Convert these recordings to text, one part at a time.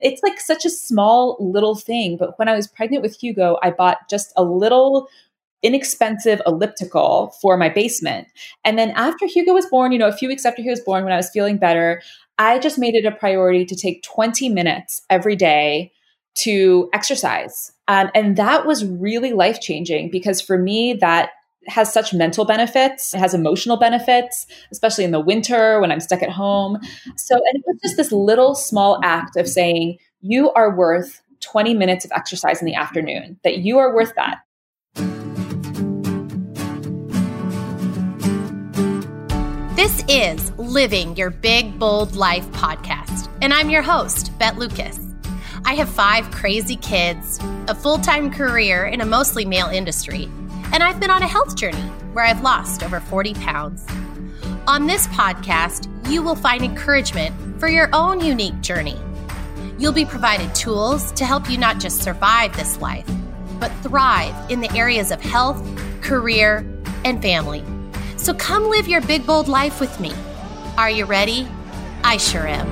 It's like such a small little thing. But when I was pregnant with Hugo, I bought just a little inexpensive elliptical for my basement. And then after Hugo was born, you know, a few weeks after he was born, when I was feeling better, I just made it a priority to take 20 minutes every day to exercise. Um, and that was really life changing because for me, that has such mental benefits. It has emotional benefits, especially in the winter when I'm stuck at home. So, and it was just this little small act of saying, you are worth 20 minutes of exercise in the afternoon, that you are worth that. This is Living Your Big Bold Life podcast, and I'm your host, Beth Lucas. I have five crazy kids, a full time career in a mostly male industry and I've been on a health journey where I've lost over 40 pounds. On this podcast, you will find encouragement for your own unique journey. You'll be provided tools to help you not just survive this life, but thrive in the areas of health, career, and family. So come live your big, bold life with me. Are you ready? I sure am.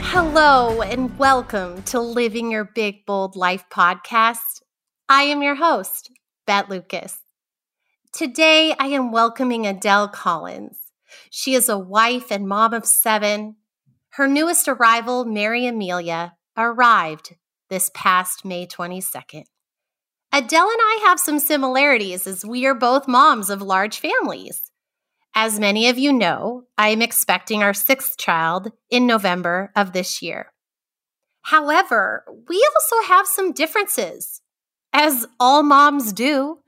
Hello, and welcome to Living Your Big, Bold Life podcast. I am your host, Beth Lucas. Today, I am welcoming Adele Collins. She is a wife and mom of seven. Her newest arrival, Mary Amelia, arrived this past May 22nd. Adele and I have some similarities as we are both moms of large families. As many of you know, I am expecting our sixth child in November of this year. However, we also have some differences as all moms do.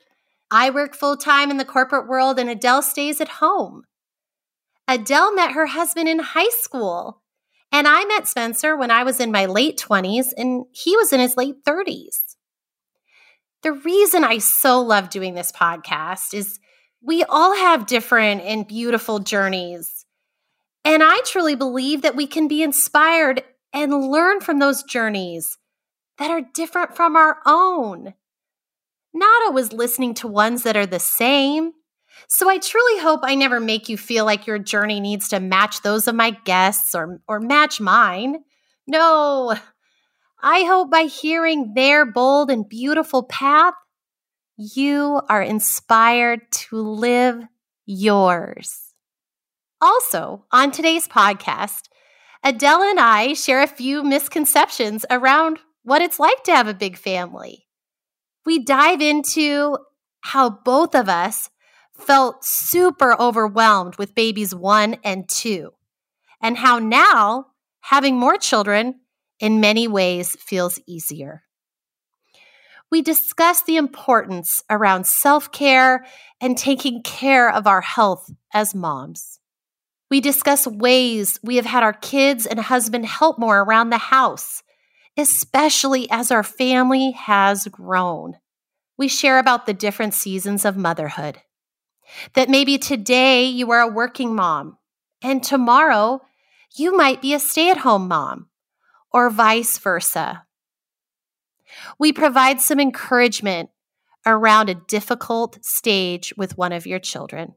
I work full time in the corporate world, and Adele stays at home. Adele met her husband in high school, and I met Spencer when I was in my late 20s, and he was in his late 30s. The reason I so love doing this podcast is we all have different and beautiful journeys. And I truly believe that we can be inspired and learn from those journeys that are different from our own. Not always listening to ones that are the same. So I truly hope I never make you feel like your journey needs to match those of my guests or, or match mine. No, I hope by hearing their bold and beautiful path, you are inspired to live yours. Also, on today's podcast, Adele and I share a few misconceptions around what it's like to have a big family. We dive into how both of us felt super overwhelmed with babies one and two, and how now having more children in many ways feels easier. We discuss the importance around self care and taking care of our health as moms. We discuss ways we have had our kids and husband help more around the house especially as our family has grown. We share about the different seasons of motherhood. That maybe today you are a working mom, and tomorrow you might be a stay at home mom, or vice versa. We provide some encouragement around a difficult stage with one of your children.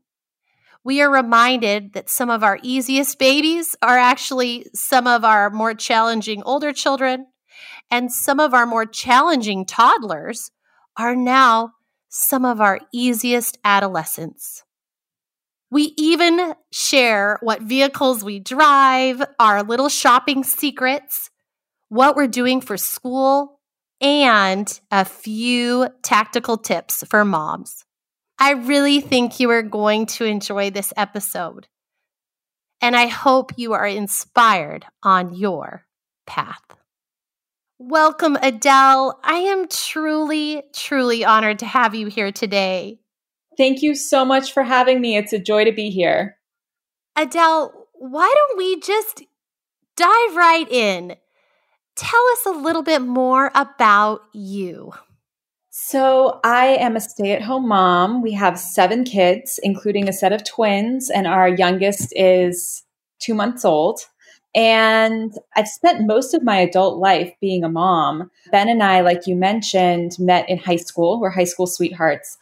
We are reminded that some of our easiest babies are actually some of our more challenging older children, and some of our more challenging toddlers are now some of our easiest adolescents. We even share what vehicles we drive, our little shopping secrets, what we're doing for school, and a few tactical tips for moms. I really think you are going to enjoy this episode. And I hope you are inspired on your path. Welcome, Adele. I am truly, truly honored to have you here today. Thank you so much for having me. It's a joy to be here. Adele, why don't we just dive right in? Tell us a little bit more about you. So, I am a stay at home mom. We have seven kids, including a set of twins, and our youngest is two months old. And I've spent most of my adult life being a mom. Ben and I, like you mentioned, met in high school. We're high school sweethearts.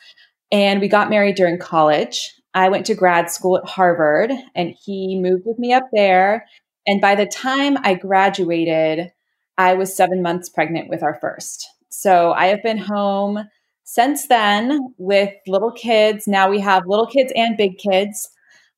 And we got married during college. I went to grad school at Harvard and he moved with me up there. And by the time I graduated, I was seven months pregnant with our first. So I have been home since then with little kids. Now we have little kids and big kids.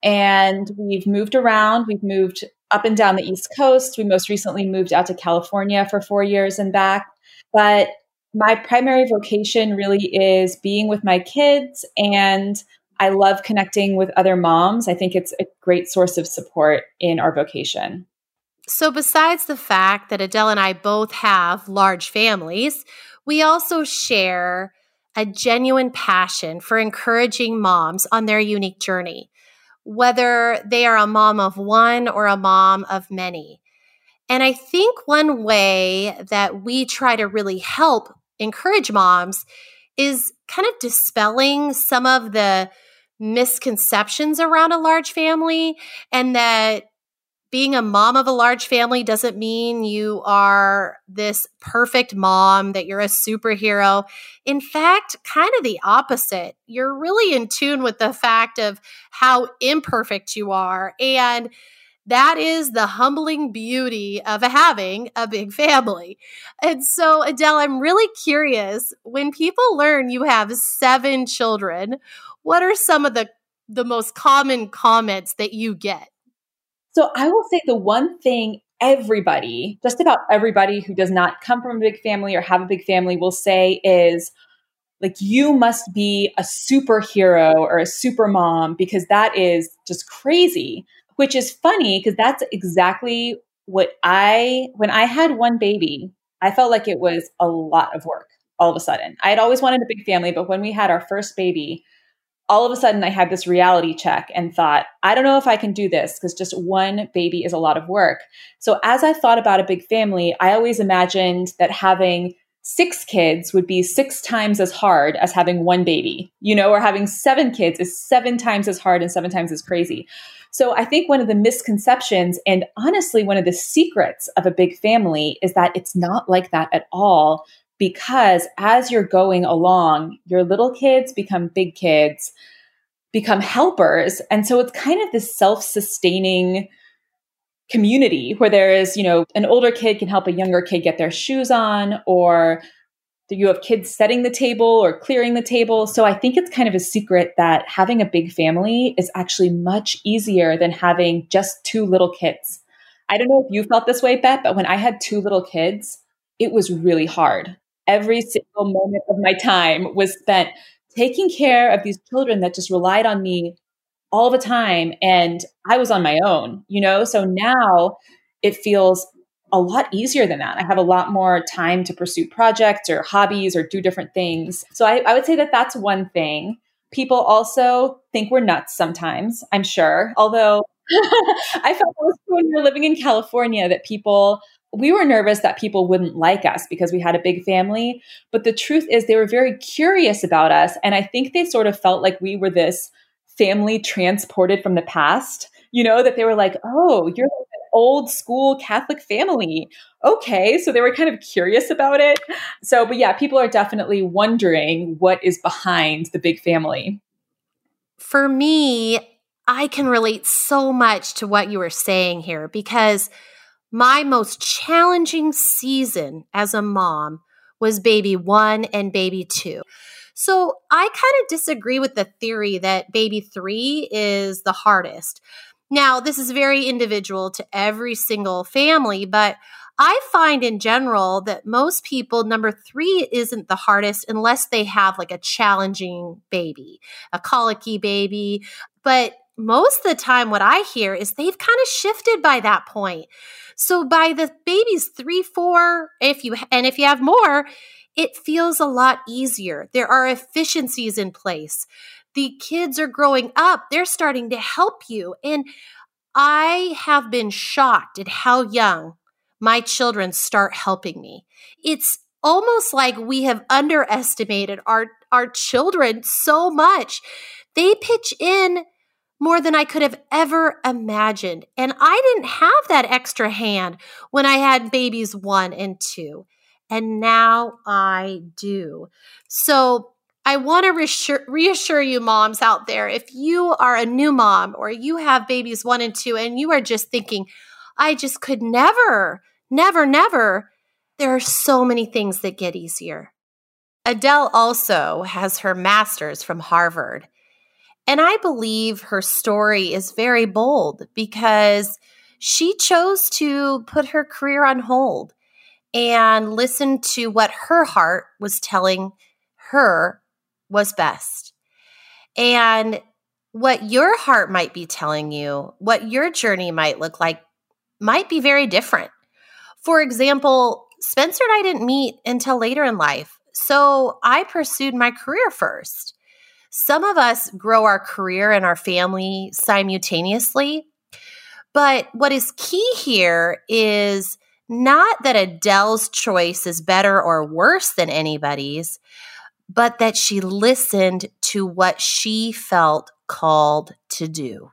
And we've moved around. We've moved up and down the East Coast. We most recently moved out to California for four years and back. But my primary vocation really is being with my kids and I love connecting with other moms. I think it's a great source of support in our vocation. So, besides the fact that Adele and I both have large families, we also share a genuine passion for encouraging moms on their unique journey, whether they are a mom of one or a mom of many. And I think one way that we try to really help encourage moms is kind of dispelling some of the misconceptions around a large family and that being a mom of a large family doesn't mean you are this perfect mom, that you're a superhero. In fact, kind of the opposite. You're really in tune with the fact of how imperfect you are. And that is the humbling beauty of having a big family. And so, Adele, I'm really curious when people learn you have seven children, what are some of the, the most common comments that you get? So, I will say the one thing everybody, just about everybody who does not come from a big family or have a big family, will say is, like you must be a superhero or a super mom because that is just crazy which is funny because that's exactly what I, when I had one baby, I felt like it was a lot of work all of a sudden. I had always wanted a big family, but when we had our first baby, all of a sudden I had this reality check and thought, I don't know if I can do this because just one baby is a lot of work. So as I thought about a big family, I always imagined that having six kids would be six times as hard as having one baby, you know, or having seven kids is seven times as hard and seven times as crazy. So I think one of the misconceptions and honestly one of the secrets of a big family is that it's not like that at all because as you're going along, your little kids become big kids, become helpers, and so it's kind of this self-sustaining community where there is, you know, an older kid can help a younger kid get their shoes on or you have kids setting the table or clearing the table. So I think it's kind of a secret that having a big family is actually much easier than having just two little kids. I don't know if you felt this way, Beth, but when I had two little kids, it was really hard. Every single moment of my time was spent taking care of these children that just relied on me all the time. And I was on my own, you know? So now it feels a lot easier than that. I have a lot more time to pursue projects or hobbies or do different things. So I, I would say that that's one thing. People also think we're nuts sometimes, I'm sure. Although I felt when we were living in California that people we were nervous that people wouldn't like us because we had a big family. But the truth is, they were very curious about us. And I think they sort of felt like we were this family transported from the past, you know, that they were like, oh, you're an old school Catholic family. Okay. So they were kind of curious about it. So, but yeah, people are definitely wondering what is behind the big family. For me, I can relate so much to what you were saying here because my most challenging season as a mom was baby one and baby two. So I kind of disagree with the theory that baby three is the hardest. Now, this is very individual to every single family, but I find in general that most people, number three isn't the hardest unless they have like a challenging baby, a colicky baby. But most of the time, what I hear is they've kind of shifted by that point. So by the baby's three, four, if you, and if you have more, it feels a lot easier. There are efficiencies in place the kids are growing up, they're starting to help you. And I have been shocked at how young my children start helping me. It's almost like we have underestimated our, our children so much. They pitch in more than I could have ever imagined. And I didn't have that extra hand when I had babies one and two. And now I do. So I want to reassure, reassure you, moms out there, if you are a new mom or you have babies one and two and you are just thinking, I just could never, never, never. There are so many things that get easier. Adele also has her master's from Harvard. And I believe her story is very bold because she chose to put her career on hold and listen to what her heart was telling her was best. And what your heart might be telling you, what your journey might look like, might be very different. For example, Spencer and I didn't meet until later in life. So I pursued my career first. Some of us grow our career and our family simultaneously. But what is key here is not that Adele's choice is better or worse than anybody's, but that she listened to what she felt called to do.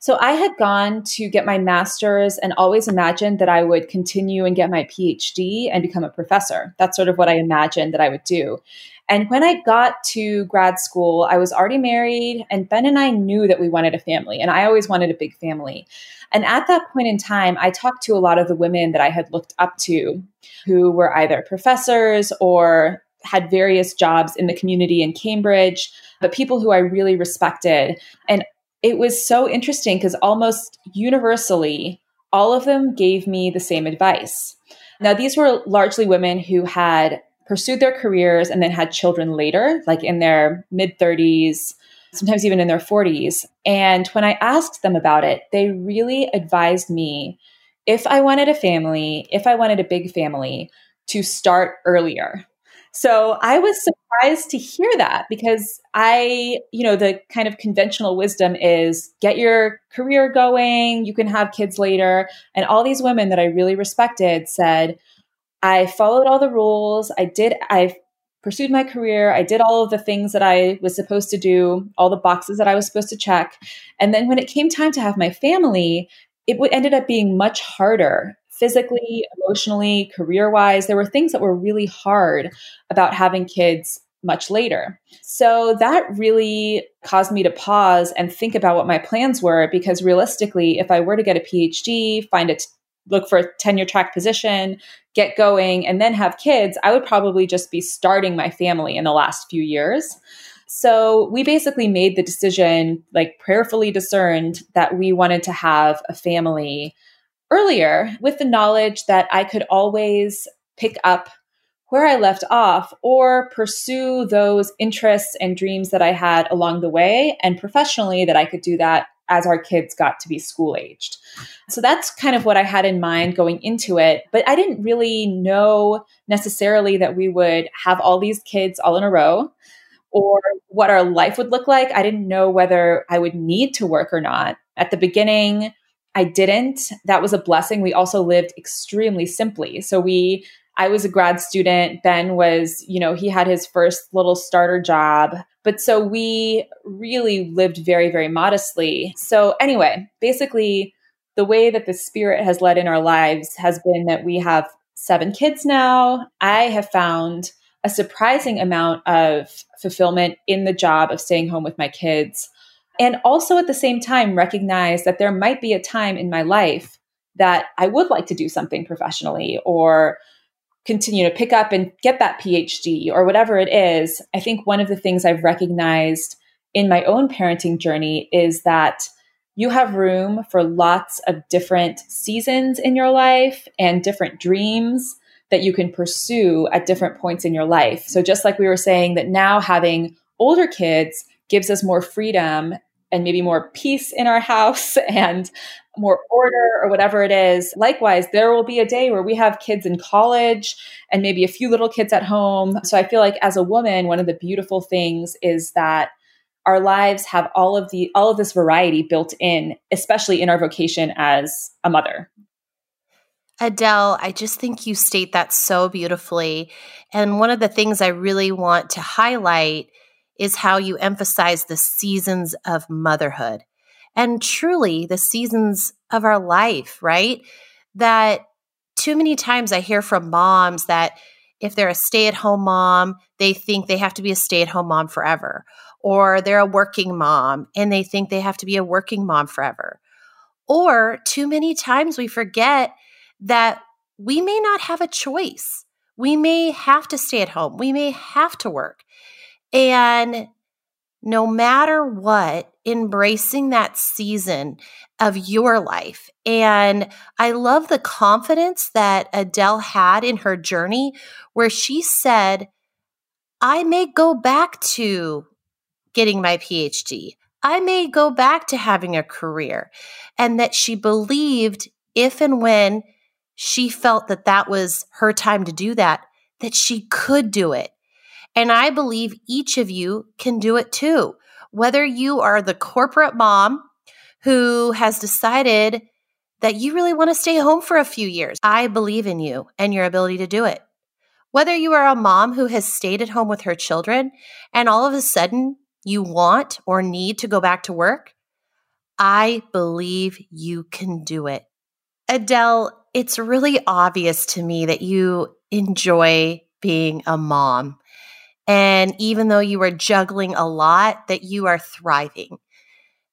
So I had gone to get my master's and always imagined that I would continue and get my PhD and become a professor. That's sort of what I imagined that I would do. And when I got to grad school, I was already married, and Ben and I knew that we wanted a family, and I always wanted a big family. And at that point in time, I talked to a lot of the women that I had looked up to who were either professors or had various jobs in the community in Cambridge, but people who I really respected. And it was so interesting because almost universally, all of them gave me the same advice. Now, these were largely women who had pursued their careers and then had children later, like in their mid 30s, sometimes even in their 40s. And when I asked them about it, they really advised me if I wanted a family, if I wanted a big family, to start earlier. So I was surprised to hear that because I, you know, the kind of conventional wisdom is get your career going, you can have kids later. And all these women that I really respected said, I followed all the rules. I did, I pursued my career. I did all of the things that I was supposed to do, all the boxes that I was supposed to check. And then when it came time to have my family, it ended up being much harder physically, emotionally, career wise. There were things that were really hard about having kids much later. So that really caused me to pause and think about what my plans were because realistically, if I were to get a PhD, find a look for a tenure track position, get going, and then have kids, I would probably just be starting my family in the last few years. So we basically made the decision, like prayerfully discerned, that we wanted to have a family earlier with the knowledge that I could always pick up where I left off or pursue those interests and dreams that I had along the way and professionally that I could do that as our kids got to be school aged. So that's kind of what I had in mind going into it. But I didn't really know necessarily that we would have all these kids all in a row or what our life would look like. I didn't know whether I would need to work or not. At the beginning, I didn't. That was a blessing. We also lived extremely simply. So we I was a grad student. Ben was, you know, he had his first little starter job. But so we really lived very, very modestly. So, anyway, basically, the way that the spirit has led in our lives has been that we have seven kids now. I have found a surprising amount of fulfillment in the job of staying home with my kids. And also at the same time, recognize that there might be a time in my life that I would like to do something professionally or continue to pick up and get that PhD or whatever it is, I think one of the things I've recognized in my own parenting journey is that you have room for lots of different seasons in your life and different dreams that you can pursue at different points in your life. So, just like we were saying, that now having older kids gives us more freedom and maybe more peace in our house and more order or whatever it is. Likewise, there will be a day where we have kids in college and maybe a few little kids at home. So I feel like as a woman, one of the beautiful things is that our lives have all of the all of this variety built in, especially in our vocation as a mother. Adele, I just think you state that so beautifully. And one of the things I really want to highlight is how you emphasize the seasons of motherhood and truly the seasons of our life, right? That too many times I hear from moms that if they're a stay at home mom, they think they have to be a stay at home mom forever. Or they're a working mom and they think they have to be a working mom forever. Or too many times we forget that we may not have a choice. We may have to stay at home. We may have to work. And no matter what, embracing that season of your life. And I love the confidence that Adele had in her journey, where she said, I may go back to getting my PhD. I may go back to having a career. And that she believed if and when she felt that that was her time to do that, that she could do it. And I believe each of you can do it too. Whether you are the corporate mom who has decided that you really want to stay home for a few years, I believe in you and your ability to do it. Whether you are a mom who has stayed at home with her children and all of a sudden you want or need to go back to work, I believe you can do it. Adele, it's really obvious to me that you enjoy being a mom. And even though you are juggling a lot, that you are thriving.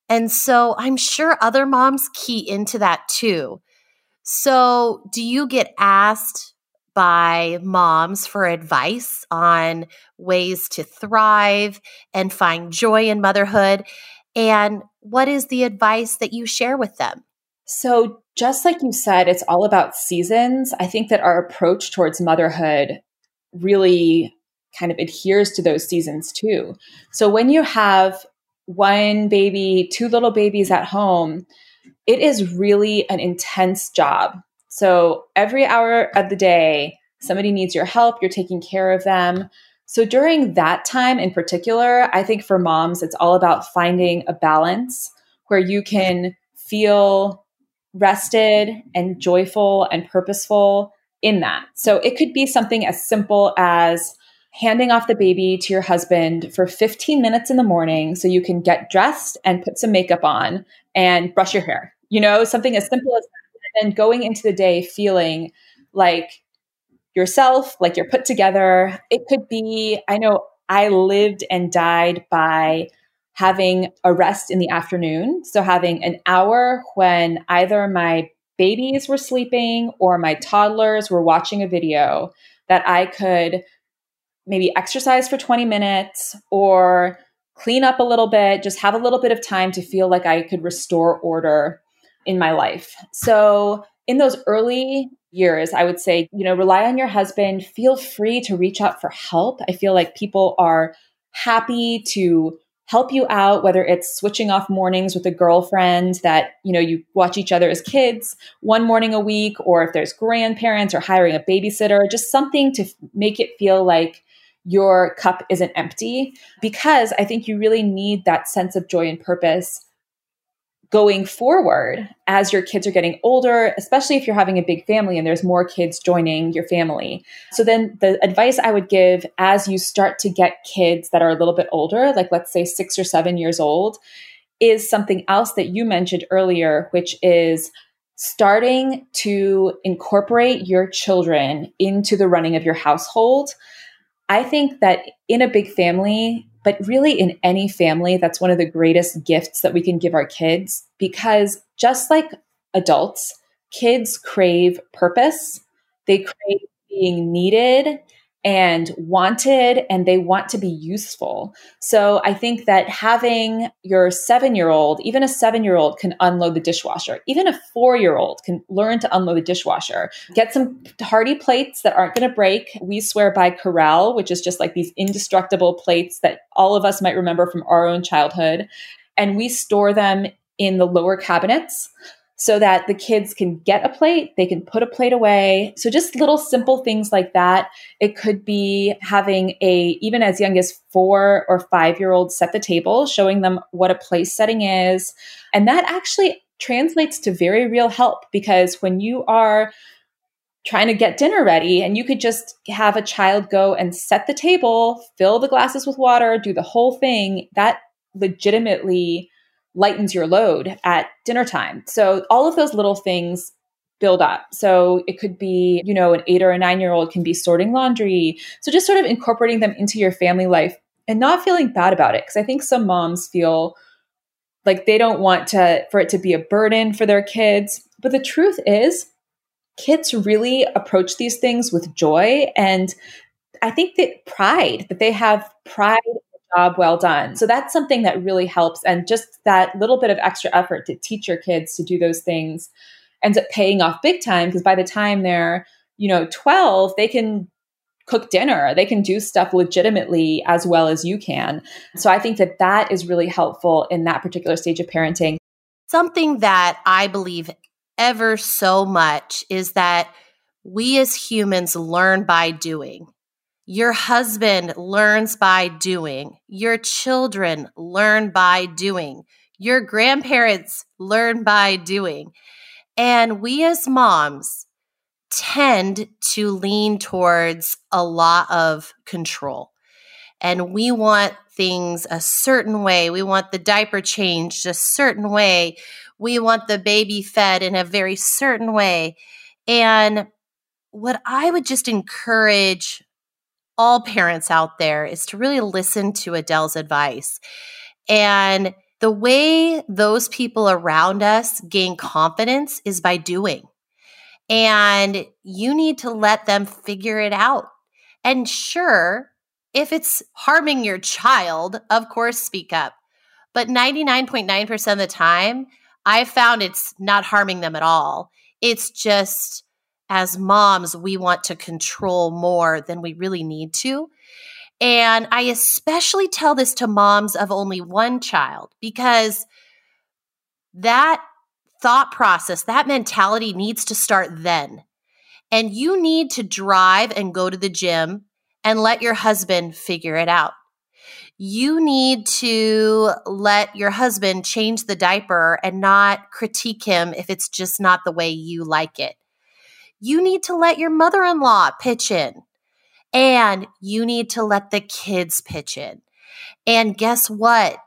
And so I'm sure other moms key into that too. So, do you get asked by moms for advice on ways to thrive and find joy in motherhood? And what is the advice that you share with them? So, just like you said, it's all about seasons. I think that our approach towards motherhood really kind of adheres to those seasons too. So, when you have one baby, two little babies at home, it is really an intense job. So, every hour of the day, somebody needs your help, you're taking care of them. So, during that time in particular, I think for moms, it's all about finding a balance where you can feel rested and joyful and purposeful in that. So it could be something as simple as handing off the baby to your husband for 15 minutes in the morning so you can get dressed and put some makeup on and brush your hair. You know, something as simple as that. And going into the day feeling like yourself, like you're put together. It could be, I know I lived and died by having a rest in the afternoon. So having an hour when either my babies were sleeping or my toddlers were watching a video that I could maybe exercise for 20 minutes or clean up a little bit, just have a little bit of time to feel like I could restore order in my life. So in those early years, I would say, you know, rely on your husband, feel free to reach out for help. I feel like people are happy to help you out whether it's switching off mornings with a girlfriend that you know you watch each other as kids one morning a week or if there's grandparents or hiring a babysitter just something to make it feel like your cup isn't empty because i think you really need that sense of joy and purpose going forward as your kids are getting older, especially if you're having a big family and there's more kids joining your family. So then the advice I would give as you start to get kids that are a little bit older, like let's say 6 or 7 years old, is something else that you mentioned earlier, which is starting to incorporate your children into the running of your household. I think that in a big family, but really, in any family, that's one of the greatest gifts that we can give our kids because just like adults, kids crave purpose, they crave being needed and wanted and they want to be useful. So I think that having your seven year old, even a seven year old can unload the dishwasher. Even a four year old can learn to unload the dishwasher. Get some hardy plates that aren't going to break. We swear by Corelle, which is just like these indestructible plates that all of us might remember from our own childhood. And we store them in the lower cabinets so that the kids can get a plate, they can put a plate away. So just little simple things like that. It could be having a, even as young as four or five year old set the table, showing them what a place setting is. And that actually translates to very real help because when you are trying to get dinner ready and you could just have a child go and set the table, fill the glasses with water, do the whole thing, that legitimately lightens your load at dinner time. So all of those little things build up. So it could be, you know, an eight or a nine year old can be sorting laundry. So just sort of incorporating them into your family life and not feeling bad about it. Cause I think some moms feel Like they don't want to for it to be a burden for their kids. But the truth is, kids really approach these things with joy and I think that pride that they have pride job well done. So that's something that really helps and just that little bit of extra effort to teach your kids to do those things ends up paying off big time because by the time they're, you know, 12, they can cook dinner. They can do stuff legitimately as well as you can. So I think that that is really helpful in that particular stage of parenting. Something that I believe ever so much is that we as humans learn by doing. Your husband learns by doing. Your children learn by doing. Your grandparents learn by doing. And we as moms tend to lean towards a lot of control. And we want things a certain way. We want the diaper changed a certain way. We want the baby fed in a very certain way. And what I would just encourage all parents out there is to really listen to Adele's advice. And the way those people around us gain confidence is by doing. And you need to let them figure it out. And sure, if it's harming your child, of course, speak up. But 99.9% of the time, I've found it's not harming them at all. It's just as moms, we want to control more than we really need to. And I especially tell this to moms of only one child because that thought process, that mentality needs to start then. And you need to drive and go to the gym and let your husband figure it out. You need to let your husband change the diaper and not critique him if it's just not the way you like it you need to let your mother in law pitch in and you need to let the kids pitch in. And guess what?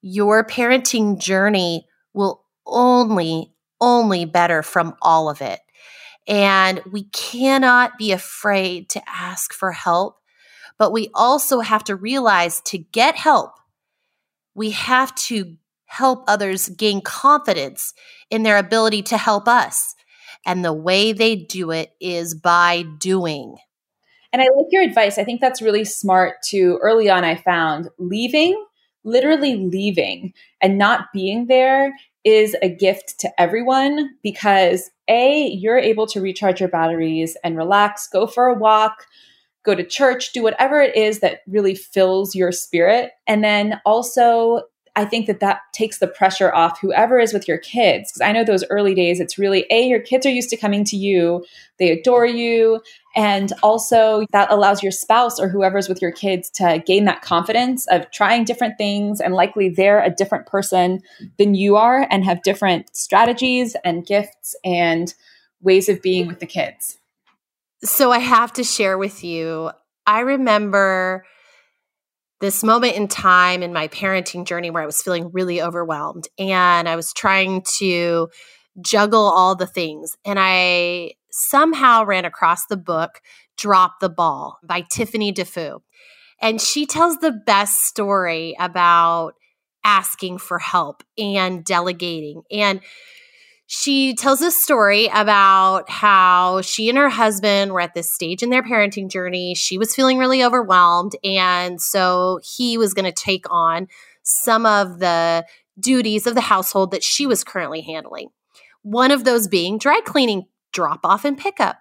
Your parenting journey will only, only better from all of it. And we cannot be afraid to ask for help, but we also have to realize to get help, we have to help others gain confidence in their ability to help us. And the way they do it is by doing. And I like your advice. I think that's really smart to early on. I found leaving, literally leaving and not being there is a gift to everyone because A, you're able to recharge your batteries and relax, go for a walk, go to church, do whatever it is that really fills your spirit. And then also, I think that that takes the pressure off whoever is with your kids. Because I know those early days, it's really A, your kids are used to coming to you, they adore you. And also, that allows your spouse or whoever's with your kids to gain that confidence of trying different things. And likely they're a different person than you are and have different strategies and gifts and ways of being with the kids. So, I have to share with you, I remember this moment in time in my parenting journey where I was feeling really overwhelmed and I was trying to juggle all the things. And I somehow ran across the book Drop the Ball by Tiffany Dufu. And she tells the best story about asking for help and delegating. And she tells a story about how she and her husband were at this stage in their parenting journey. She was feeling really overwhelmed. And so he was going to take on some of the duties of the household that she was currently handling. One of those being dry cleaning, drop off, and pickup.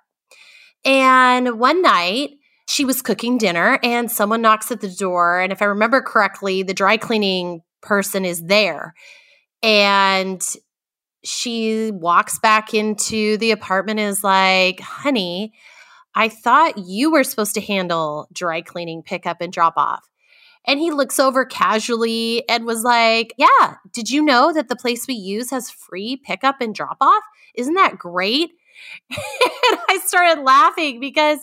And one night, she was cooking dinner and someone knocks at the door. And if I remember correctly, the dry cleaning person is there. And she walks back into the apartment is like, honey, I thought you were supposed to handle dry cleaning, pickup, and drop off. And he looks over casually and was like, Yeah, did you know that the place we use has free pickup and drop off? Isn't that great? and I started laughing because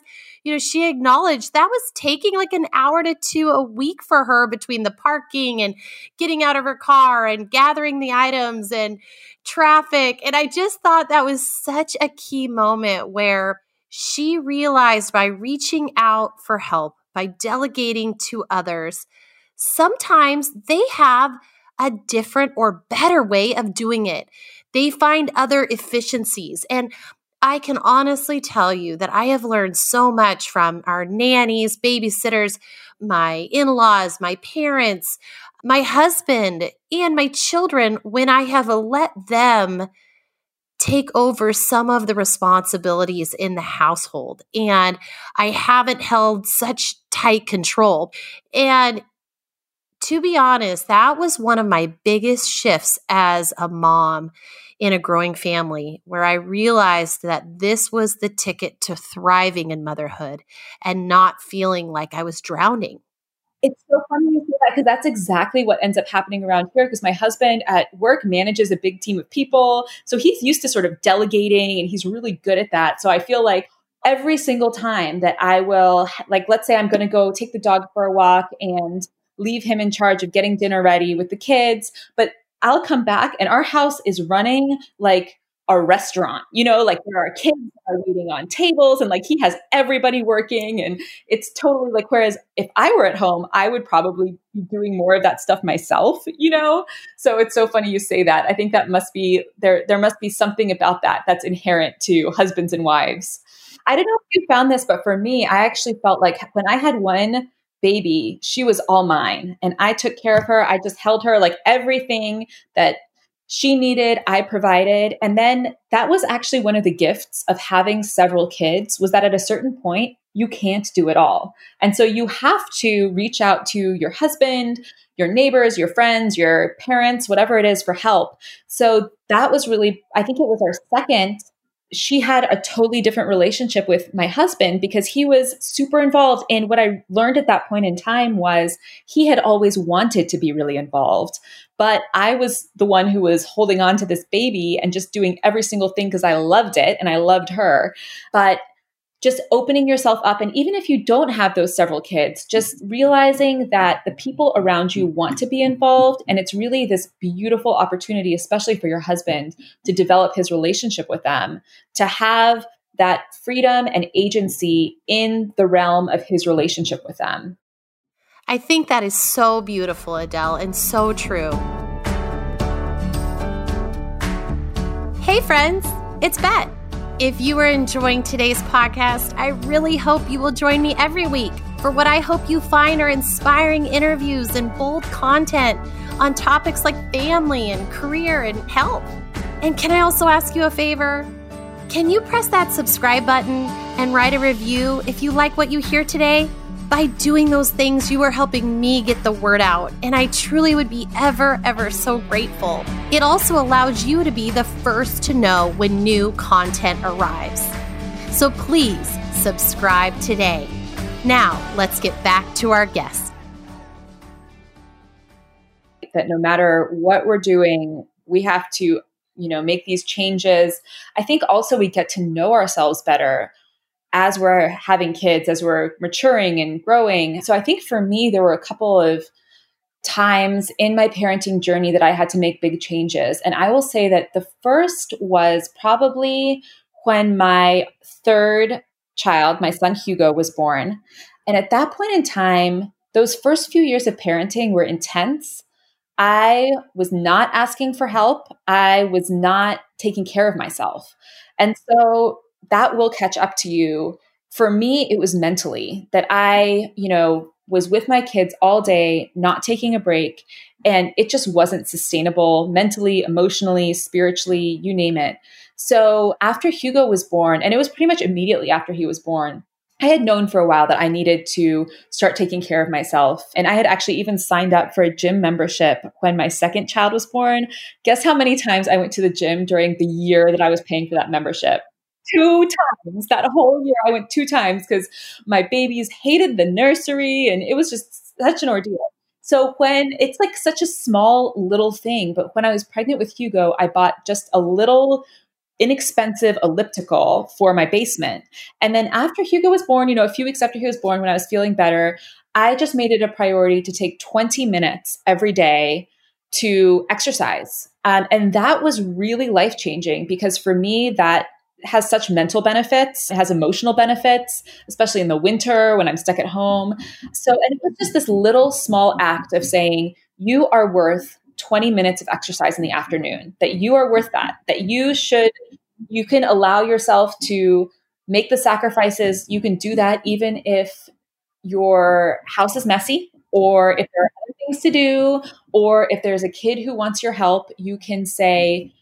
you know, she acknowledged that was taking like an hour to two a week for her between the parking and getting out of her car and gathering the items and traffic. And I just thought that was such a key moment where she realized by reaching out for help, by delegating to others, sometimes they have a different or better way of doing it. They find other efficiencies. And I can honestly tell you that I have learned so much from our nannies, babysitters, my in laws, my parents, my husband, and my children when I have let them take over some of the responsibilities in the household. And I haven't held such tight control. And to be honest, that was one of my biggest shifts as a mom in a growing family where I realized that this was the ticket to thriving in motherhood and not feeling like I was drowning. It's so funny you say that because that's exactly what ends up happening around here. Because my husband at work manages a big team of people. So he's used to sort of delegating and he's really good at that. So I feel like every single time that I will, like, let's say I'm going to go take the dog for a walk and leave him in charge of getting dinner ready with the kids. But I'll come back and our house is running like a restaurant. You know, like there are kids are waiting on tables and like he has everybody working and it's totally like whereas if I were at home, I would probably be doing more of that stuff myself, you know? So it's so funny you say that. I think that must be there there must be something about that that's inherent to husbands and wives. I don't know if you found this, but for me, I actually felt like when I had one baby, she was all mine. And I took care of her. I just held her like everything that she needed, I provided. And then that was actually one of the gifts of having several kids was that at a certain point, you can't do it all. And so you have to reach out to your husband, your neighbors, your friends, your parents, whatever it is for help. So that was really, I think it was our second she had a totally different relationship with my husband because he was super involved. And what I learned at that point in time was he had always wanted to be really involved. But I was the one who was holding on to this baby and just doing every single thing because I loved it and I loved her. But just opening yourself up. And even if you don't have those several kids, just realizing that the people around you want to be involved. And it's really this beautiful opportunity, especially for your husband, to develop his relationship with them, to have that freedom and agency in the realm of his relationship with them. I think that is so beautiful, Adele, and so true. Hey, friends, it's Beth. If you are enjoying today's podcast, I really hope you will join me every week for what I hope you find are inspiring interviews and bold content on topics like family and career and health. And can I also ask you a favor? Can you press that subscribe button and write a review if you like what you hear today? By doing those things, you are helping me get the word out, and I truly would be ever, ever so grateful. It also allows you to be the first to know when new content arrives. So please subscribe today. Now, let's get back to our guest. That no matter what we're doing, we have to, you know, make these changes. I think also we get to know ourselves better as we're having kids, as we're maturing and growing. So I think for me, there were a couple of times in my parenting journey that I had to make big changes. And I will say that the first was probably when my third child, my son Hugo, was born. And at that point in time, those first few years of parenting were intense. I was not asking for help. I was not taking care of myself. And so that will catch up to you. For me, it was mentally that I, you know, was with my kids all day, not taking a break, and it just wasn't sustainable mentally, emotionally, spiritually, you name it. So after Hugo was born, and it was pretty much immediately after he was born, I had known for a while that I needed to start taking care of myself. And I had actually even signed up for a gym membership when my second child was born. Guess how many times I went to the gym during the year that I was paying for that membership? Two times that whole year. I went two times because my babies hated the nursery and it was just such an ordeal. So when it's like such a small little thing, but when I was pregnant with Hugo, I bought just a little inexpensive elliptical for my basement. And then after Hugo was born, you know, a few weeks after he was born, when I was feeling better, I just made it a priority to take 20 minutes every day to exercise. Um, and that was really life changing because for me, that has such mental benefits. It has emotional benefits, especially in the winter when I'm stuck at home. So, and it was just this little small act of saying, you are worth 20 minutes of exercise in the afternoon, that you are worth that, that you should, you can allow yourself to make the sacrifices. You can do that even if your house is messy or if there are other things to do, or if there's a kid who wants your help, you can say,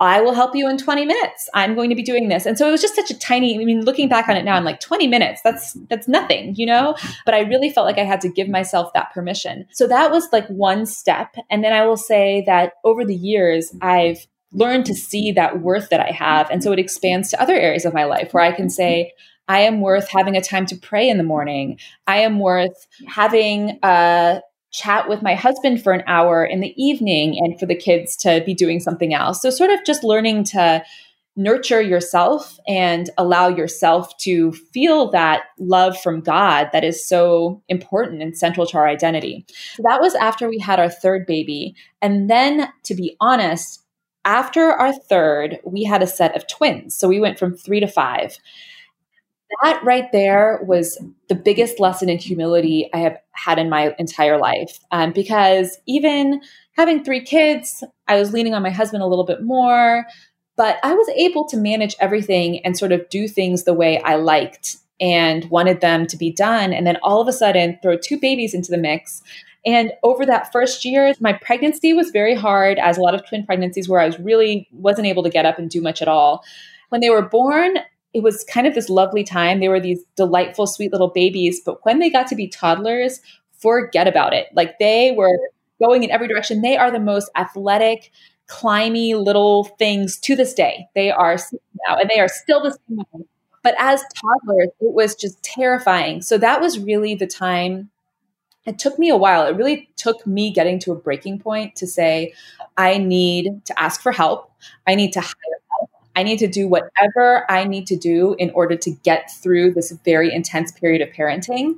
I will help you in 20 minutes. I'm going to be doing this. And so it was just such a tiny, I mean, looking back on it now, I'm like 20 minutes, that's that's nothing, you know? But I really felt like I had to give myself that permission. So that was like one step. And then I will say that over the years, I've learned to see that worth that I have. And so it expands to other areas of my life where I can say, I am worth having a time to pray in the morning. I am worth having a chat with my husband for an hour in the evening and for the kids to be doing something else. So, sort of just learning to nurture yourself and allow yourself to feel that love from God that is so important and central to our identity. So that was after we had our third baby. And then, to be honest, after our third, we had a set of twins. So we went from three to five that right there was the biggest lesson in humility I have had in my entire life. Um, because even having three kids, I was leaning on my husband a little bit more, but I was able to manage everything and sort of do things the way I liked and wanted them to be done. And then all of a sudden, throw two babies into the mix. And over that first year, my pregnancy was very hard, as a lot of twin pregnancies where I was really wasn't able to get up and do much at all. When they were born, it was kind of this lovely time. They were these delightful, sweet little babies. But when they got to be toddlers, forget about it. Like they were going in every direction. They are the most athletic, climby little things to this day. They are now, and they are still the same. But as toddlers, it was just terrifying. So that was really the time. It took me a while. It really took me getting to a breaking point to say, I need to ask for help. I need to hire I need to do whatever I need to do in order to get through this very intense period of parenting.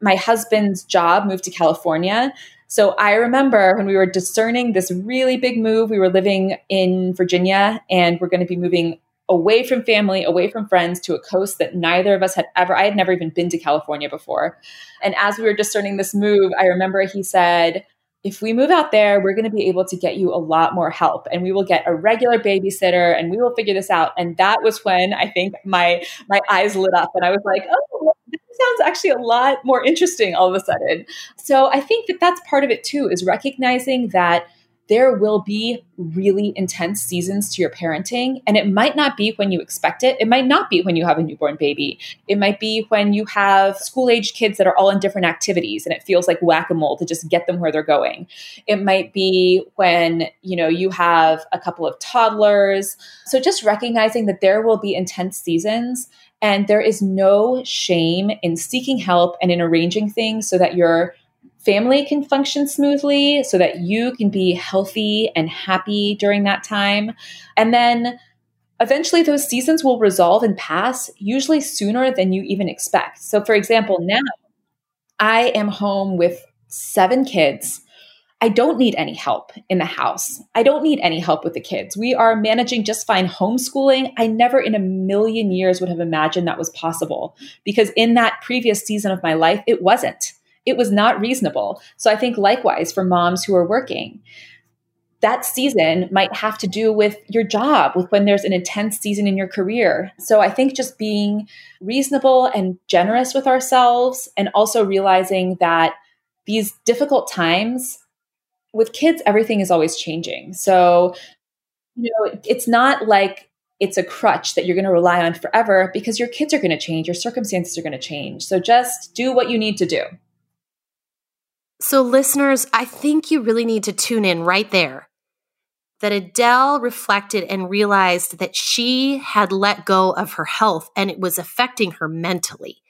My husband's job moved to California. So I remember when we were discerning this really big move, we were living in Virginia and we're going to be moving away from family, away from friends to a coast that neither of us had ever, I had never even been to California before. And as we were discerning this move, I remember he said, if we move out there, we're going to be able to get you a lot more help and we will get a regular babysitter and we will figure this out. And that was when I think my my eyes lit up and I was like, oh, this sounds actually a lot more interesting all of a sudden. So I think that that's part of it too is recognizing that there will be really intense seasons to your parenting. And it might not be when you expect it. It might not be when you have a newborn baby. It might be when you have school age kids that are all in different activities and it feels like whack a mole to just get them where they're going. It might be when, you know, you have a couple of toddlers. So just recognizing that there will be intense seasons and there is no shame in seeking help and in arranging things so that you're family can function smoothly so that you can be healthy and happy during that time. And then eventually those seasons will resolve and pass, usually sooner than you even expect. So, for example, now I am home with seven kids. I don't need any help in the house. I don't need any help with the kids. We are managing just fine homeschooling. I never in a million years would have imagined that was possible because in that previous season of my life, it wasn't it was not reasonable. So I think likewise for moms who are working, that season might have to do with your job, with when there's an intense season in your career. So I think just being reasonable and generous with ourselves and also realizing that these difficult times with kids, everything is always changing. So, you know, it's not like it's a crutch that you're going to rely on forever because your kids are going to change, your circumstances are going to change. So just do what you need to do. So, listeners, I think you really need to tune in right there. That Adele reflected and realized that she had let go of her health and it was affecting her mentally.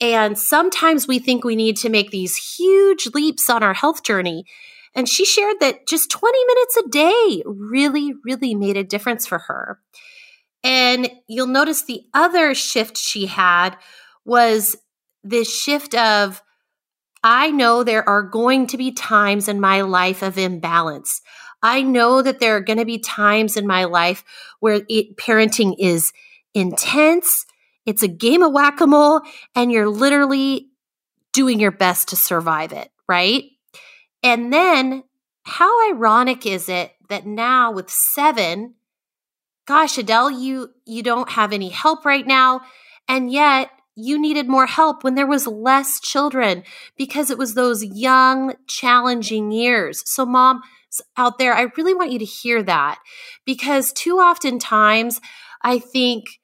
And sometimes we think we need to make these huge leaps on our health journey. And she shared that just 20 minutes a day really, really made a difference for her. And you'll notice the other shift she had was this shift of I know there are going to be times in my life of imbalance. I know that there are going to be times in my life where it, parenting is intense. It's a game of whack a mole, and you're literally doing your best to survive it, right? And then how ironic is it that now with seven, gosh, Adele, you you don't have any help right now, and yet you needed more help when there was less children because it was those young, challenging years. So, mom out there, I really want you to hear that because too often times I think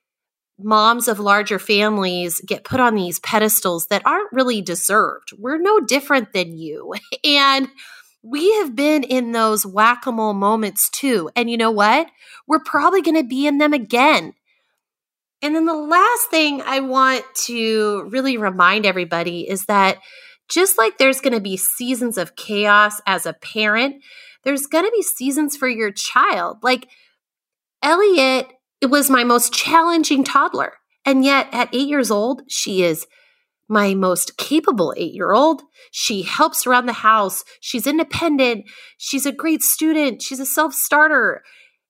moms of larger families get put on these pedestals that aren't really deserved. We're no different than you. And we have been in those whack a mole moments too. And you know what? We're probably going to be in them again. And then the last thing I want to really remind everybody is that just like there's going to be seasons of chaos as a parent, there's going to be seasons for your child. Like Elliot it was my most challenging toddler. And yet, at eight years old, she is my most capable eight year old. She helps around the house. She's independent. She's a great student. She's a self starter.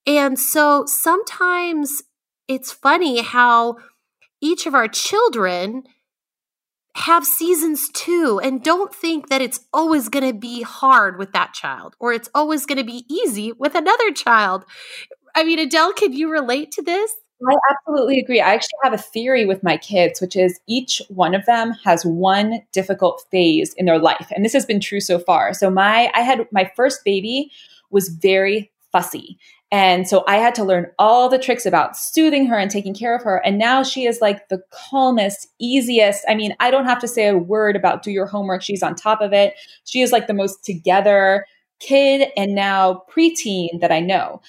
And so sometimes it's funny how each of our children have seasons too. And don't think that it's always going to be hard with that child or it's always going to be easy with another child. I mean, Adele, can you relate to this? I absolutely agree. I actually have a theory with my kids, which is each one of them has one difficult phase in their life. And this has been true so far. So my I had my first baby was very fussy. And so I had to learn all the tricks about soothing her and taking care of her. And now she is like the calmest, easiest. I mean, I don't have to say a word about do your homework. She's on top of it. She is like the most together kid and now preteen that I know.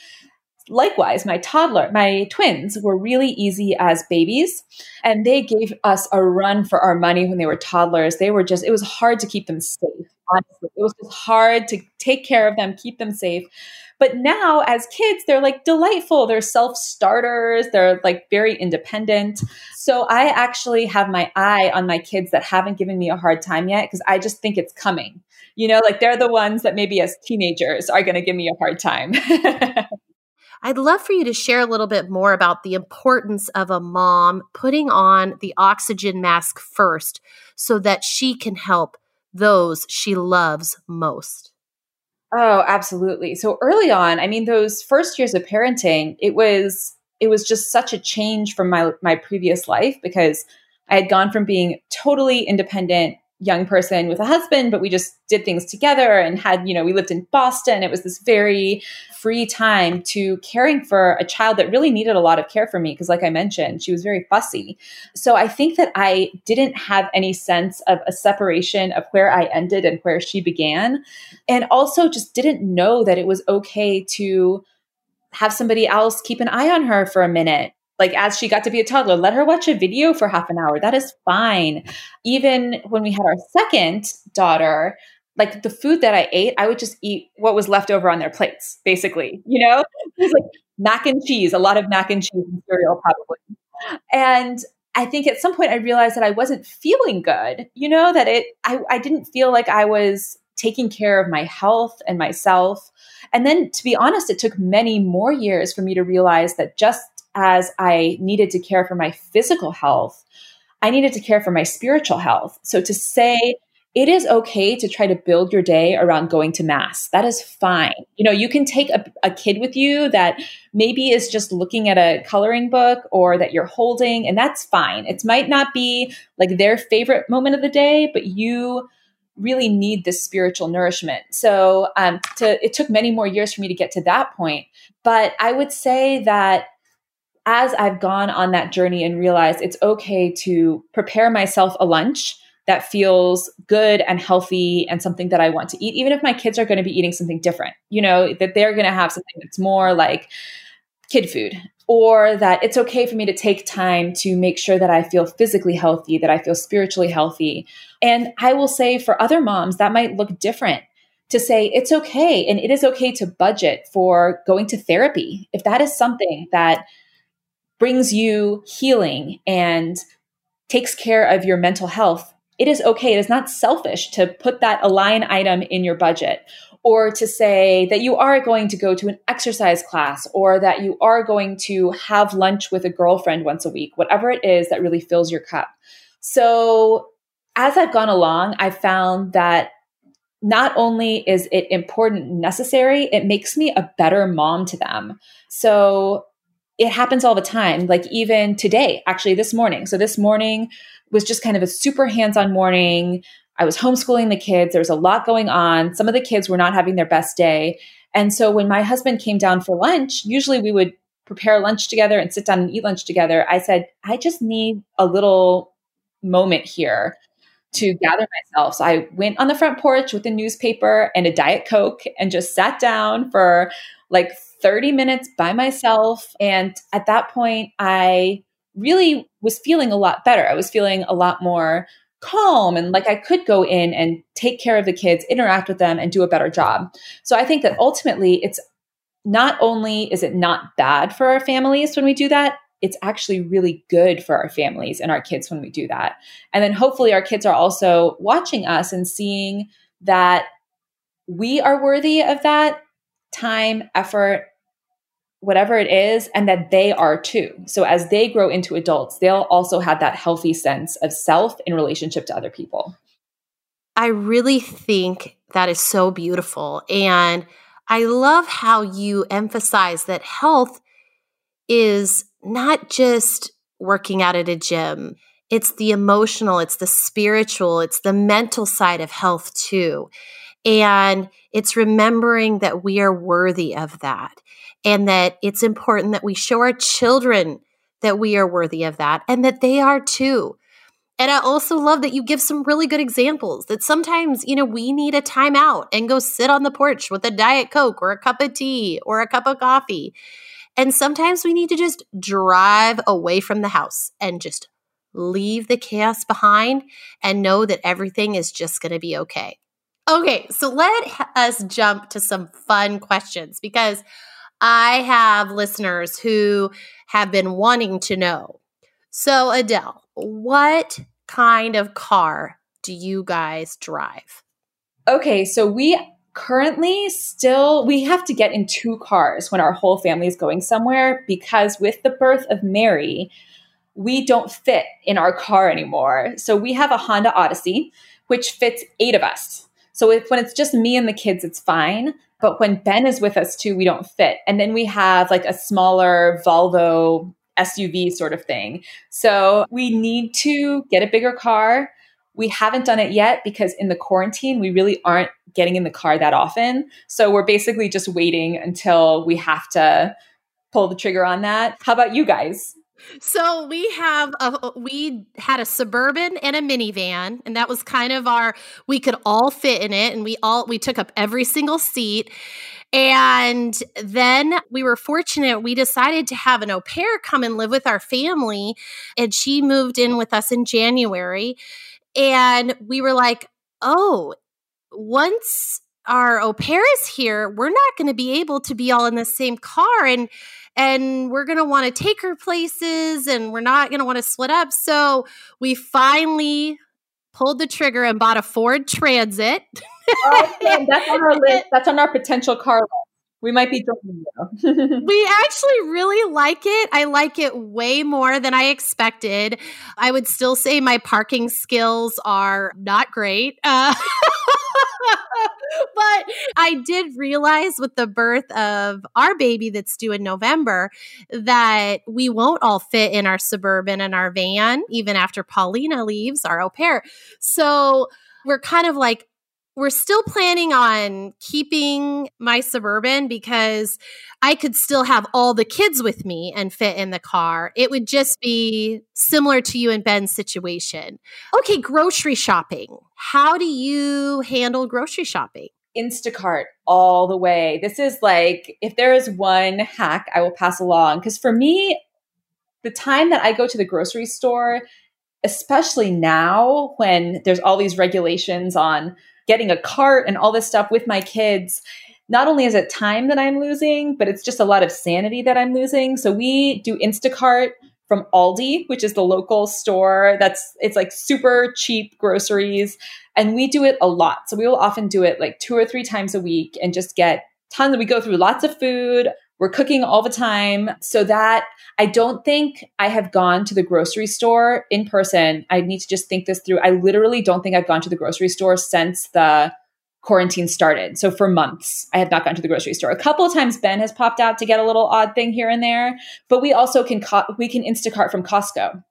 Likewise, my toddler, my twins were really easy as babies, and they gave us a run for our money when they were toddlers. They were just, it was hard to keep them safe, honestly. It was just hard to take care of them, keep them safe. But now, as kids, they're like delightful. They're self starters. They're like very independent. So I actually have my eye on my kids that haven't given me a hard time yet because I just think it's coming. You know, like they're the ones that maybe as teenagers are going to give me a hard time. I'd love for you to share a little bit more about the importance of a mom putting on the oxygen mask first so that she can help those she loves most. Oh, absolutely. So early on, I mean those first years of parenting, it was it was just such a change from my my previous life because I had gone from being totally independent young person with a husband, but we just did things together and had, you know, we lived in Boston. It was this very free time to caring for a child that really needed a lot of care for me. Because, like I mentioned, she was very fussy. So I think that I didn't have any sense of a separation of where I ended and where she began. And also just didn't know that it was okay to have somebody else keep an eye on her for a minute like as she got to be a toddler let her watch a video for half an hour. That is fine. Even when we had our second daughter like the food that i ate i would just eat what was left over on their plates basically you know? It was like mac and cheese a lot of mac and cheese and cereal probably. And i think at some point i realized that i wasn't feeling good you know that it i, I didn't feel like i was taking care of my health and myself. And then to be honest it took many more years for me to realize that just as I needed to care for my physical health, I needed to care for my spiritual health. So to say, it is okay to try to build your day around going to mass. That is fine. You know, you can take a, a, kid with you that maybe is just looking at a coloring book or that you're holding, and that's fine. It might not be like their favorite moment of the day, but you really need this spiritual nourishment. So, um, to it took many more years for me to get to that point. But I would say that as I've gone on that journey and realized it's okay to prepare myself a lunch that feels good and healthy and something that I want to eat, even if my kids are going to be eating something different, you know, that they're going to have something that's more like kid food, or that it's okay for me to take time to make sure that I feel physically healthy, that I feel spiritually healthy. And I will say for other moms, that might look different to say it's okay and it is okay to budget for going to therapy if that is something that brings you healing and takes care of your mental health, it is okay. It is not selfish to put that a line item in your budget or to say that you are going to go to an exercise class or that you are going to have lunch with a girlfriend once a week, whatever it is that really fills your cup. So, as I've gone along, I've found that not only is it important necessary, it makes me a better mom to them. So it happens all the time. Like even today, actually this morning. So this morning was just kind of a super hands-on morning. I was homeschooling the kids. There was a lot going on. Some of the kids were not having their best day. And so when my husband came down for lunch, usually we would prepare lunch together and sit down and eat lunch together. I said, I just need a little moment here to gather myself. So I went on the front porch with a newspaper and a Diet Coke and just sat down for like 30 minutes by myself. And at that point, I really was feeling a lot better. I was feeling a lot more calm and like I could go in and take care of the kids, interact with them, and do a better job. So I think that ultimately it's not only is it not bad for our families when we do that, it's actually really good for our families and our kids when we do that. And then hopefully our kids are also watching us and seeing that we are worthy of that time, effort, whatever it is, and that they are too. So as they grow into adults, they'll also have that healthy sense of self in relationship to other people. I really think that is so beautiful. And I love how you emphasize that health is not just working out at a gym. It's the emotional, it's the spiritual, it's the mental side of health too. And it's remembering that we are worthy of that and that it's important that we show our children that we are worthy of that and that they are too. And I also love that you give some really good examples that sometimes, you know, we need a timeout and go sit on the porch with a Diet Coke or a cup of tea or a cup of coffee. And sometimes we need to just drive away from the house and just leave the chaos behind and know that everything is just going to be okay. Okay, so let us jump to some fun questions because I have listeners who have been wanting to know. So, Adele, what kind of car do you guys drive? Okay, so we currently still we have to get in two cars when our whole family is going somewhere because with the birth of Mary, we don't fit in our car anymore. So we have a Honda Odyssey which fits 8 of us. So if, when it's just me and the kids it's fine, but when Ben is with us too, we don't fit. And then we have like a smaller Volvo SUV sort of thing. So we need to get a bigger car. We haven't done it yet because in the quarantine, we really aren't getting in the car that often. So we're basically just waiting until we have to pull the trigger on that. How about you guys? So we have a we had a suburban and a minivan and that was kind of our we could all fit in it and we all we took up every single seat and then we were fortunate, we decided to have an au pair come and live with our family. And she moved in with us in January. And we were like, oh, once our au pair is here, we're not going to be able to be all in the same car. And and we're going to want to take her places and we're not going to want to split up. So we finally pulled the trigger and bought a Ford Transit. oh, that's on our list. That's on our potential car list. We might be joining you. we actually really like it. I like it way more than I expected. I would still say my parking skills are not great. Uh, but I did realize with the birth of our baby that's due in November that we won't all fit in our suburban and our van, even after Paulina leaves, our au pair. So we're kind of like, we're still planning on keeping my suburban because I could still have all the kids with me and fit in the car. It would just be similar to you and Ben's situation. Okay, grocery shopping. How do you handle grocery shopping? Instacart all the way. This is like, if there is one hack I will pass along, because for me, the time that I go to the grocery store, especially now when there's all these regulations on getting a cart and all this stuff with my kids, not only is it time that I'm losing, but it's just a lot of sanity that I'm losing. So we do Instacart from Aldi, which is the local store that's it's like super cheap groceries and we do it a lot. So we will often do it like two or three times a week and just get tons we go through lots of food. We're cooking all the time. So that I don't think I have gone to the grocery store in person. I need to just think this through. I literally don't think I've gone to the grocery store since the quarantine started. So for months, I have not gone to the grocery store. A couple of times Ben has popped out to get a little odd thing here and there, but we also can co- we can Instacart from Costco.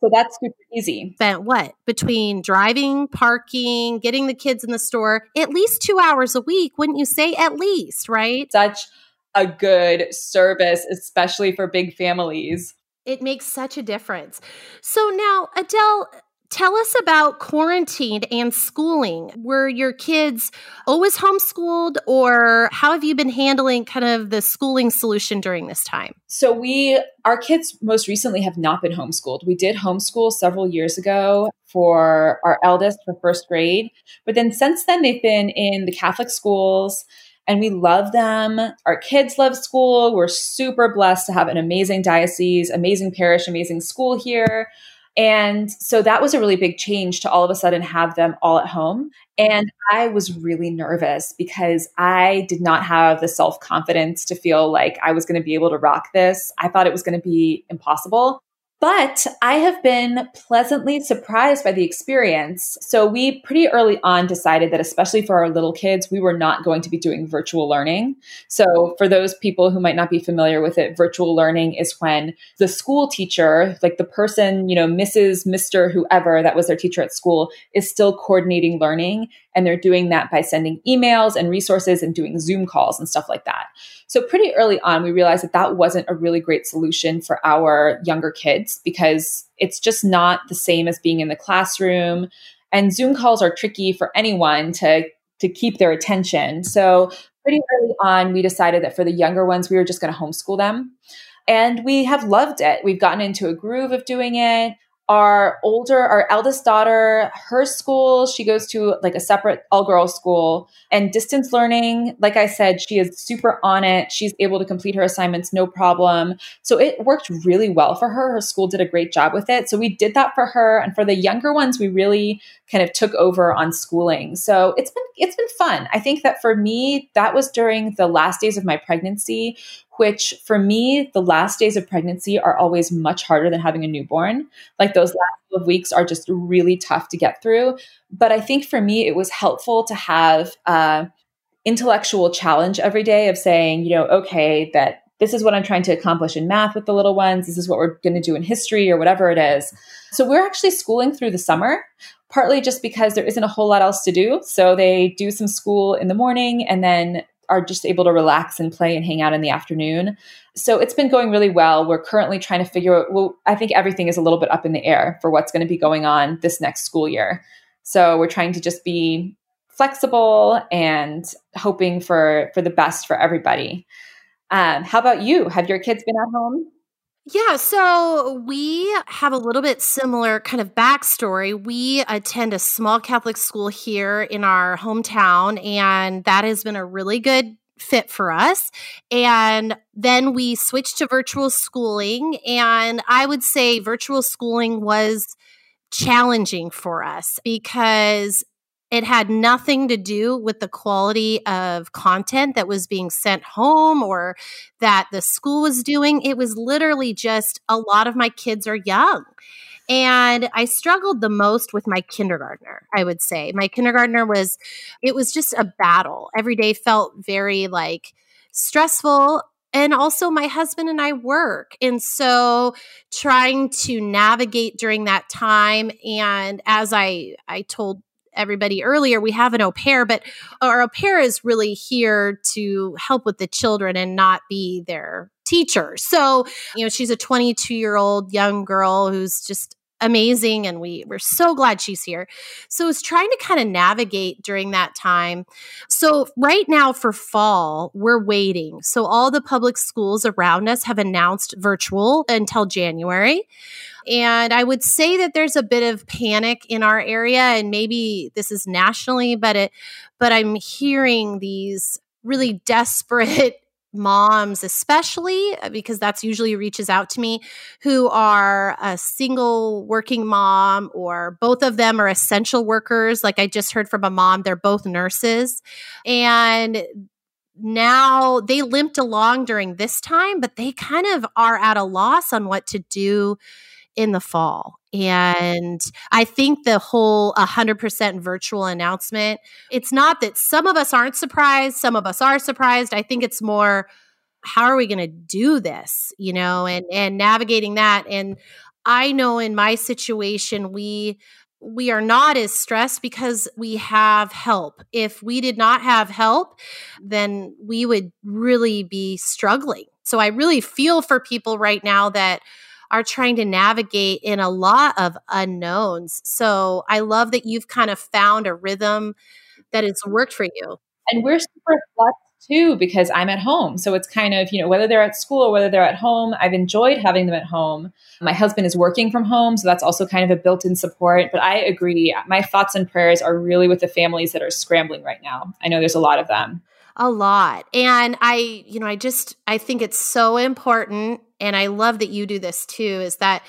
So that's super easy. Spent what? Between driving, parking, getting the kids in the store, at least 2 hours a week, wouldn't you say at least, right? Such a good service especially for big families. It makes such a difference. So now, Adele, Tell us about quarantine and schooling. Were your kids always homeschooled, or how have you been handling kind of the schooling solution during this time? So, we, our kids most recently have not been homeschooled. We did homeschool several years ago for our eldest for first grade, but then since then, they've been in the Catholic schools and we love them. Our kids love school. We're super blessed to have an amazing diocese, amazing parish, amazing school here. And so that was a really big change to all of a sudden have them all at home. And I was really nervous because I did not have the self confidence to feel like I was going to be able to rock this. I thought it was going to be impossible. But I have been pleasantly surprised by the experience. So, we pretty early on decided that, especially for our little kids, we were not going to be doing virtual learning. So, for those people who might not be familiar with it, virtual learning is when the school teacher, like the person, you know, Mrs., Mr., whoever that was their teacher at school, is still coordinating learning. And they're doing that by sending emails and resources and doing Zoom calls and stuff like that. So, pretty early on, we realized that that wasn't a really great solution for our younger kids because it's just not the same as being in the classroom. And Zoom calls are tricky for anyone to, to keep their attention. So, pretty early on, we decided that for the younger ones, we were just going to homeschool them. And we have loved it. We've gotten into a groove of doing it our older our eldest daughter her school she goes to like a separate all girls school. And distance learning like i said she is super on it. She's able to complete her assignments no problem. So it worked really well for her. Her school did a great job with it. So we did that for her. And for the younger ones we really kind of took over on schooling. So it's been it's been fun. I think that for me that was during the last days of my pregnancy which for me, the last days of pregnancy are always much harder than having a newborn. Like those last couple of weeks are just really tough to get through. But I think for me, it was helpful to have a intellectual challenge every day of saying, you know, okay, that this is what I'm trying to accomplish in math with the little ones. This is what we're going to do in history or whatever it is. So we're actually schooling through the summer, partly just because there isn't a whole lot else to do. So they do some school in the morning and then are just able to relax and play and hang out in the afternoon. So it's been going really well. We're currently trying to figure out, well, I think everything is a little bit up in the air for what's going to be going on this next school year. So we're trying to just be flexible and hoping for for the best for everybody. Um, how about you? Have your kids been at home? Yeah, so we have a little bit similar kind of backstory. We attend a small Catholic school here in our hometown, and that has been a really good fit for us. And then we switched to virtual schooling, and I would say virtual schooling was challenging for us because it had nothing to do with the quality of content that was being sent home or that the school was doing. It was literally just a lot of my kids are young. And I struggled the most with my kindergartner, I would say. My kindergartner was, it was just a battle. Every day felt very like stressful and also my husband and I work. And so trying to navigate during that time and as I I told everybody earlier, we have an au pair, but our au pair is really here to help with the children and not be their teacher. So, you know, she's a 22 year old young girl who's just amazing and we we're so glad she's here. So it's trying to kind of navigate during that time. So right now for fall, we're waiting. So all the public schools around us have announced virtual until January. And I would say that there's a bit of panic in our area and maybe this is nationally, but it but I'm hearing these really desperate moms, especially uh, because that's usually reaches out to me, who are a single working mom or both of them are essential workers. Like I just heard from a mom, they're both nurses. And now they limped along during this time, but they kind of are at a loss on what to do in the fall. And I think the whole 100% virtual announcement, it's not that some of us aren't surprised, some of us are surprised. I think it's more how are we going to do this, you know, and and navigating that and I know in my situation we we are not as stressed because we have help. If we did not have help, then we would really be struggling. So I really feel for people right now that are trying to navigate in a lot of unknowns. So I love that you've kind of found a rhythm that has worked for you. And we're super blessed too because I'm at home. So it's kind of, you know, whether they're at school or whether they're at home, I've enjoyed having them at home. My husband is working from home, so that's also kind of a built in support. But I agree. My thoughts and prayers are really with the families that are scrambling right now. I know there's a lot of them. A lot. And I, you know, I just, I think it's so important. And I love that you do this too, is that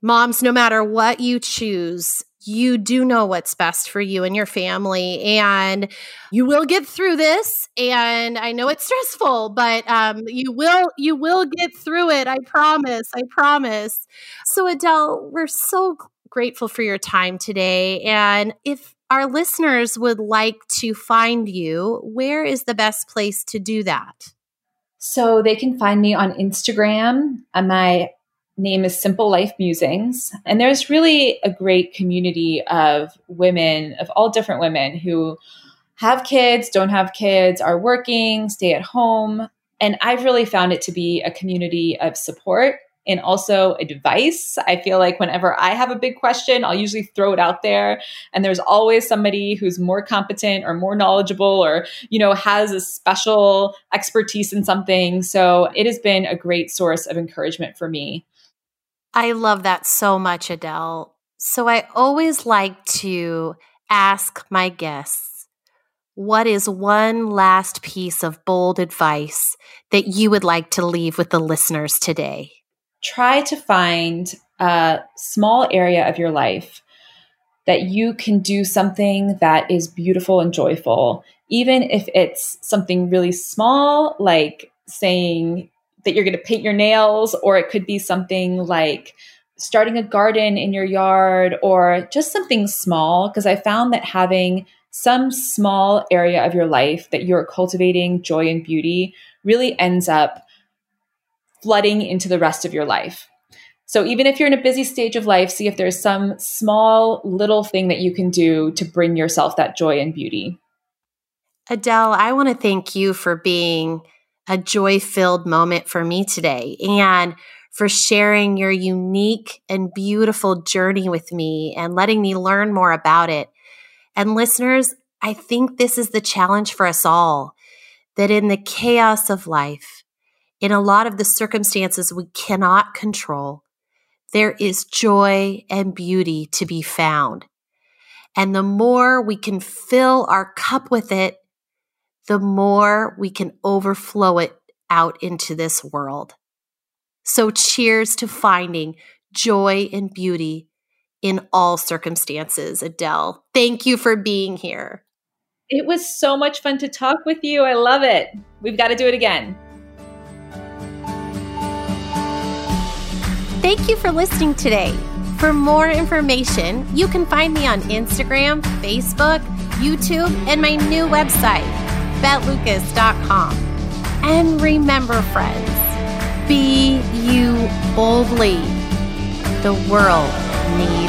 moms, no matter what you choose, you do know what's best for you and your family. And you will get through this and i know it's stressful but um, you will you will get through it i promise i promise. So adele we're so grateful for your time today. And if our listeners would like to find you where is the best place to do that so they can find me on instagram and my name is Simple Life Musings. And there's really a great community of women, of all different women who have kids, don't have kids, are working, stay at home. And I've really found it to be a community of support and also advice. I feel like whenever I have a big question, I'll usually throw it out there and there's always somebody who's more competent or more knowledgeable or, you know, has a special expertise in something. So it has been a great source of encouragement for me. I love that so much, Adele. So I always like to ask my guests, what is one last piece of bold advice that you would like to leave with the listeners today? Try to find a small area of your life that you can do something that is beautiful and joyful, even if it's something really small, like saying, that you're going to paint your nails, or it could be something like starting a garden in your yard or just something small. Because I found that having some small area of your life that you're cultivating joy and beauty really ends up flooding into the rest of your life. So even if you're in a busy stage of life, see if there's some small little thing that you can do to bring yourself that joy and beauty. Adele, I want to thank you for being a joy filled moment for me today and for sharing your unique and beautiful journey with me and letting me learn more about it. And listeners, I think this is the challenge for us all that in the chaos of life, in a lot of the circumstances we cannot control, there is joy and beauty to be found. And the more we can fill our cup with it, the more we can overflow it out into this world. So, cheers to finding joy and beauty in all circumstances, Adele. Thank you for being here. It was so much fun to talk with you. I love it. We've got to do it again. Thank you for listening today. For more information, you can find me on Instagram, Facebook, YouTube, and my new website bethlucas.com. And remember, friends, be you boldly. The world needs